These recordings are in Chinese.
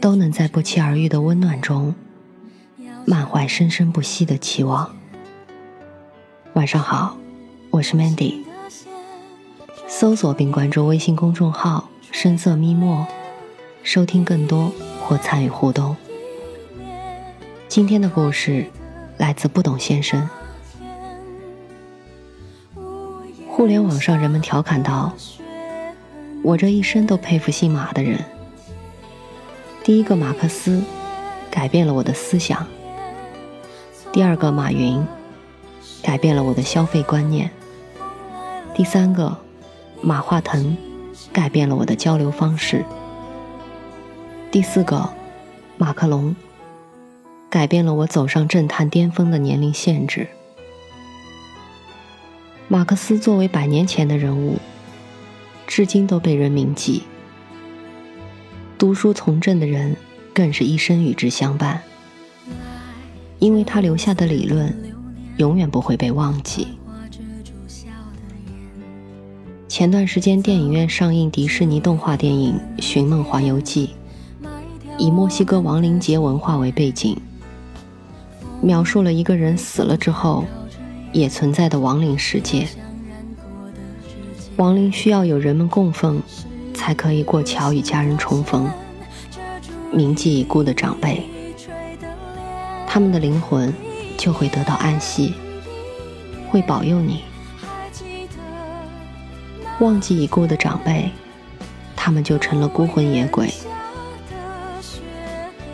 都能在不期而遇的温暖中，满怀生生不息的期望。晚上好，我是 Mandy。搜索并关注微信公众号“深色咪墨”，收听更多或参与互动。今天的故事来自不懂先生。互联网上人们调侃道：“我这一生都佩服姓马的人。”第一个马克思改变了我的思想，第二个马云改变了我的消费观念，第三个马化腾改变了我的交流方式，第四个马克龙改变了我走上政坛巅峰的年龄限制。马克思作为百年前的人物，至今都被人铭记。读书从政的人，更是一生与之相伴，因为他留下的理论，永远不会被忘记。前段时间，电影院上映迪士尼动画电影《寻梦环游记》，以墨西哥亡灵节文化为背景，描述了一个人死了之后，也存在的亡灵世界。亡灵需要有人们供奉。才可以过桥与家人重逢。铭记已故的长辈，他们的灵魂就会得到安息，会保佑你。忘记已故的长辈，他们就成了孤魂野鬼。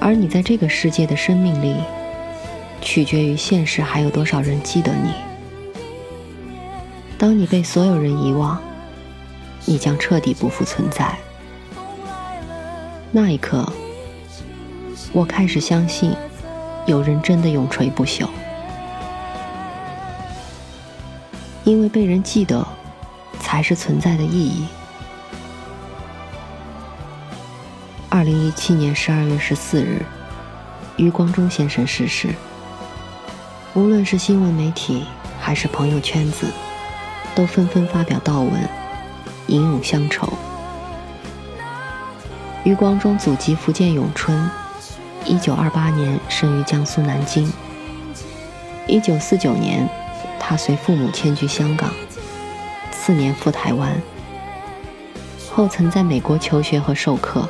而你在这个世界的生命力，取决于现实还有多少人记得你。当你被所有人遗忘。你将彻底不复存在。那一刻，我开始相信，有人真的永垂不朽，因为被人记得，才是存在的意义。二零一七年十二月十四日，余光中先生逝世。无论是新闻媒体还是朋友圈子，都纷纷发表悼文。吟咏乡愁。余光中祖籍福建永春，一九二八年生于江苏南京。一九四九年，他随父母迁居香港，次年赴台湾，后曾在美国求学和授课。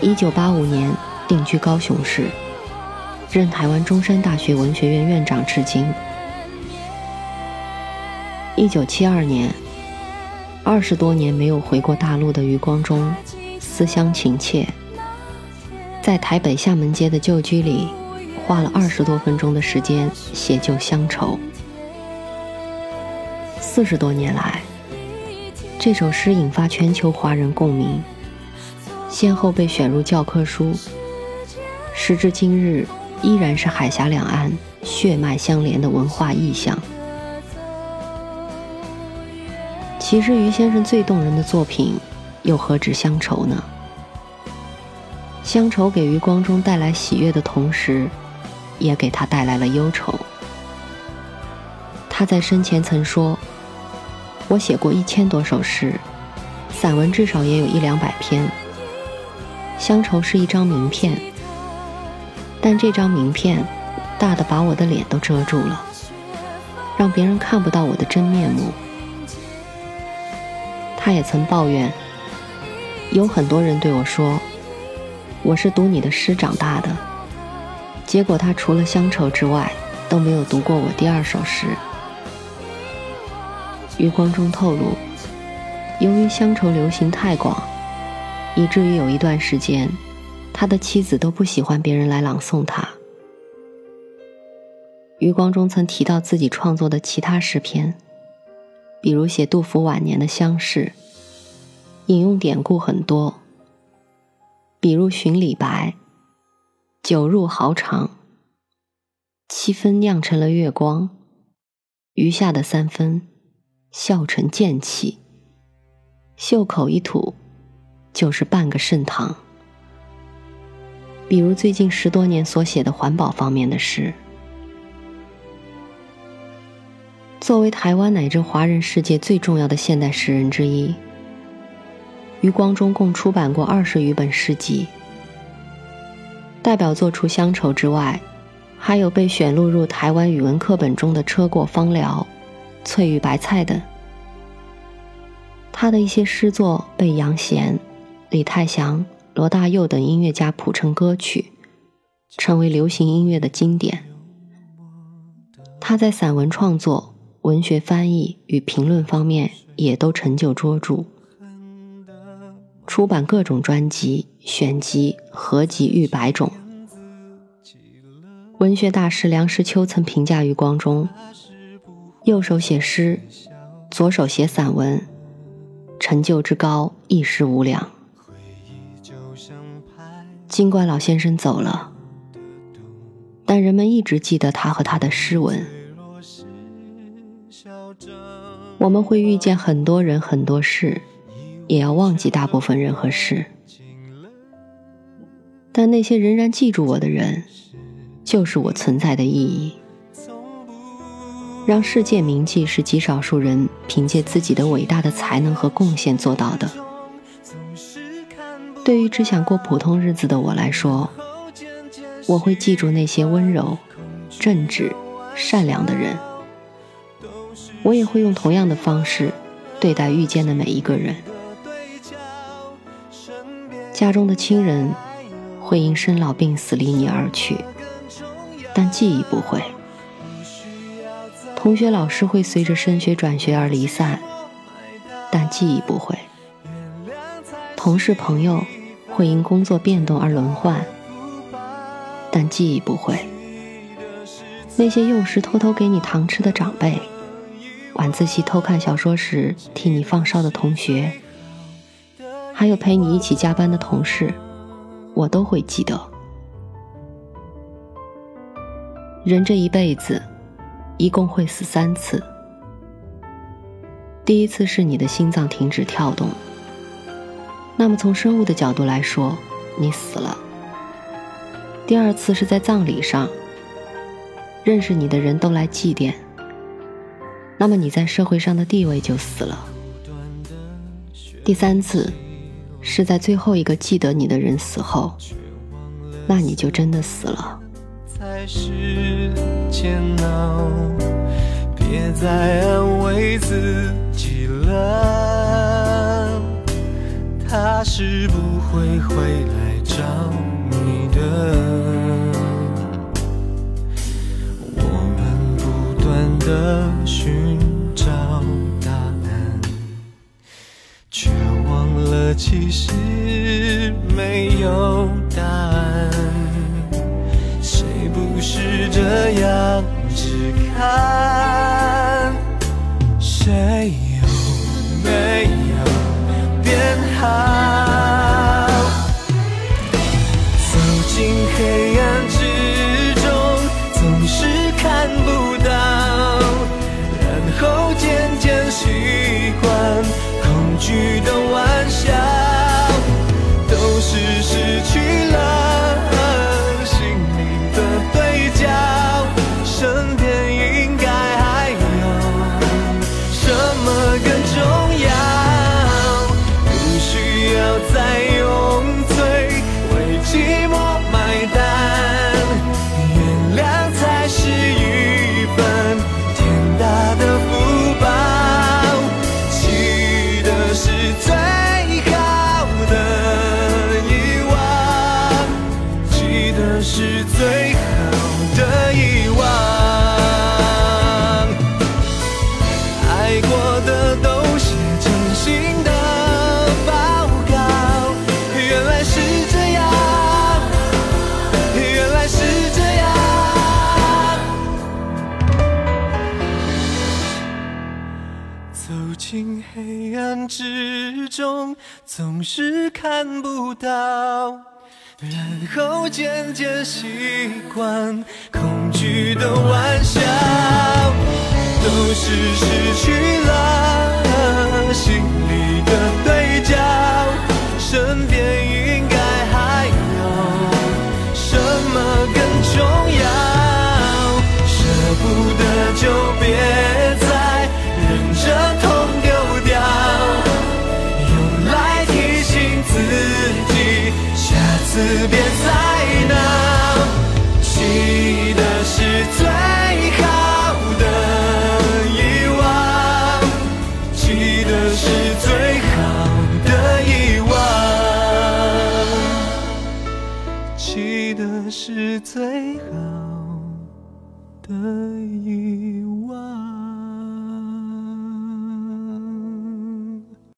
一九八五年定居高雄市，任台湾中山大学文学院院长至今。一九七二年。二十多年没有回过大陆的余光中，思乡情切，在台北厦门街的旧居里，花了二十多分钟的时间写就乡愁。四十多年来，这首诗引发全球华人共鸣，先后被选入教科书，时至今日依然是海峡两岸血脉相连的文化意象。其实，余先生最动人的作品，又何止乡愁呢？乡愁给余光中带来喜悦的同时，也给他带来了忧愁。他在生前曾说：“我写过一千多首诗，散文至少也有一两百篇。乡愁是一张名片，但这张名片大的把我的脸都遮住了，让别人看不到我的真面目。”他也曾抱怨，有很多人对我说：“我是读你的诗长大的。”结果他除了乡愁之外，都没有读过我第二首诗。余光中透露，由于乡愁流行太广，以至于有一段时间，他的妻子都不喜欢别人来朗诵他。余光中曾提到自己创作的其他诗篇。比如写杜甫晚年的乡试，引用典故很多，比如寻李白，酒入豪肠，七分酿成了月光，余下的三分笑成剑气，袖口一吐，就是半个盛唐。比如最近十多年所写的环保方面的诗。作为台湾乃至华人世界最重要的现代诗人之一，余光中共出版过二十余本诗集。代表作除《乡愁》之外，还有被选录入台湾语文课本中的《车过芳寮》《翠玉白菜》等。他的一些诗作被杨贤、李泰祥。罗大佑等音乐家谱成歌曲，成为流行音乐的经典。他在散文创作、文学翻译与评论方面也都成就卓著，出版各种专辑、选集、合集逾百种。文学大师梁实秋曾评价余光中：右手写诗，左手写散文，成就之高，一时无两。尽管老先生走了，但人们一直记得他和他的诗文。我们会遇见很多人、很多事，也要忘记大部分人和事。但那些仍然记住我的人，就是我存在的意义。让世界铭记是极少数人凭借自己的伟大的才能和贡献做到的。对于只想过普通日子的我来说，我会记住那些温柔、正直、善良的人。我也会用同样的方式对待遇见的每一个人。家中的亲人会因生老病死离你而去，但记忆不会。同学、老师会随着升学转学而离散，但记忆不会。同事朋友会因工作变动而轮换，但记忆不会。那些幼时偷偷给你糖吃的长辈，晚自习偷看小说时替你放哨的同学，还有陪你一起加班的同事，我都会记得。人这一辈子，一共会死三次。第一次是你的心脏停止跳动。那么，从生物的角度来说，你死了。第二次是在葬礼上，认识你的人都来祭奠，那么你在社会上的地位就死了。第三次是在最后一个记得你的人死后，那你就真的死了。别再安慰自己了。他是不会回来找你的。我们不断的寻其实没有答案。谁不是这样只看？谁有没有？变好，走进黑暗之中，总是看不到，然后渐渐黑暗之中总是看不到，然后渐渐习惯恐惧的玩笑，都是失去了心里的对焦，身边。